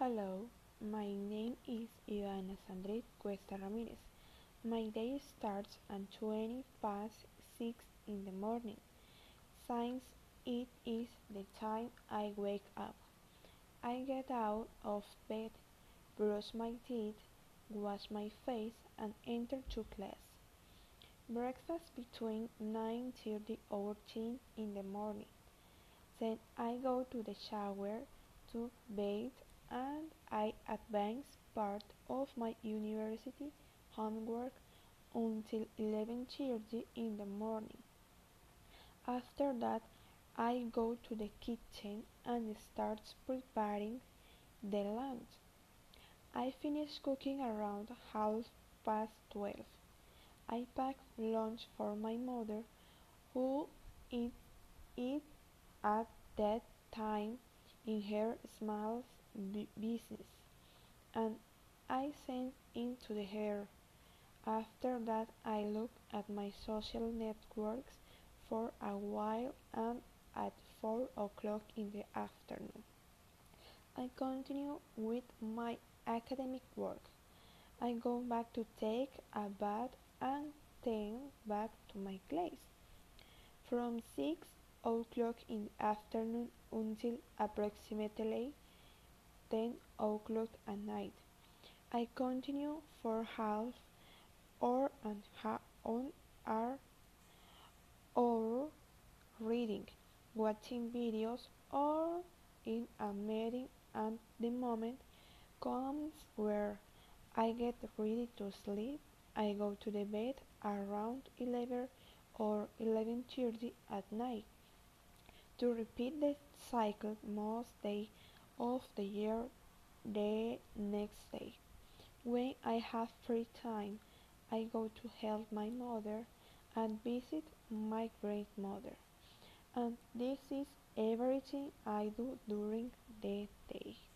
Hello, my name is Ivana Sandrit Cuesta Ramirez. My day starts at 20 past 6 in the morning, since it is the time I wake up. I get out of bed, brush my teeth, wash my face, and enter to class. Breakfast between 9.30 or 10 in the morning. Then I go to the shower to bathe and I advance part of my university homework until 11:30 in the morning. After that, I go to the kitchen and start preparing the lunch. I finish cooking around half past 12. I pack lunch for my mother, who eats it at that time in her small business, and I send into the hair. After that, I look at my social networks for a while and at 4 o'clock in the afternoon, I continue with my academic work. I go back to take a bath and then back to my class. From 6 o'clock in the afternoon until approximately 10 o'clock at night. I continue for half or an hour or reading, watching videos, or in a meeting and the moment comes where I get ready to sleep. I go to the bed around 11 or 11:30 at night to repeat the cycle most days of the year the next day. When I have free time, I go to help my mother and visit my grandmother. And this is everything I do during the day.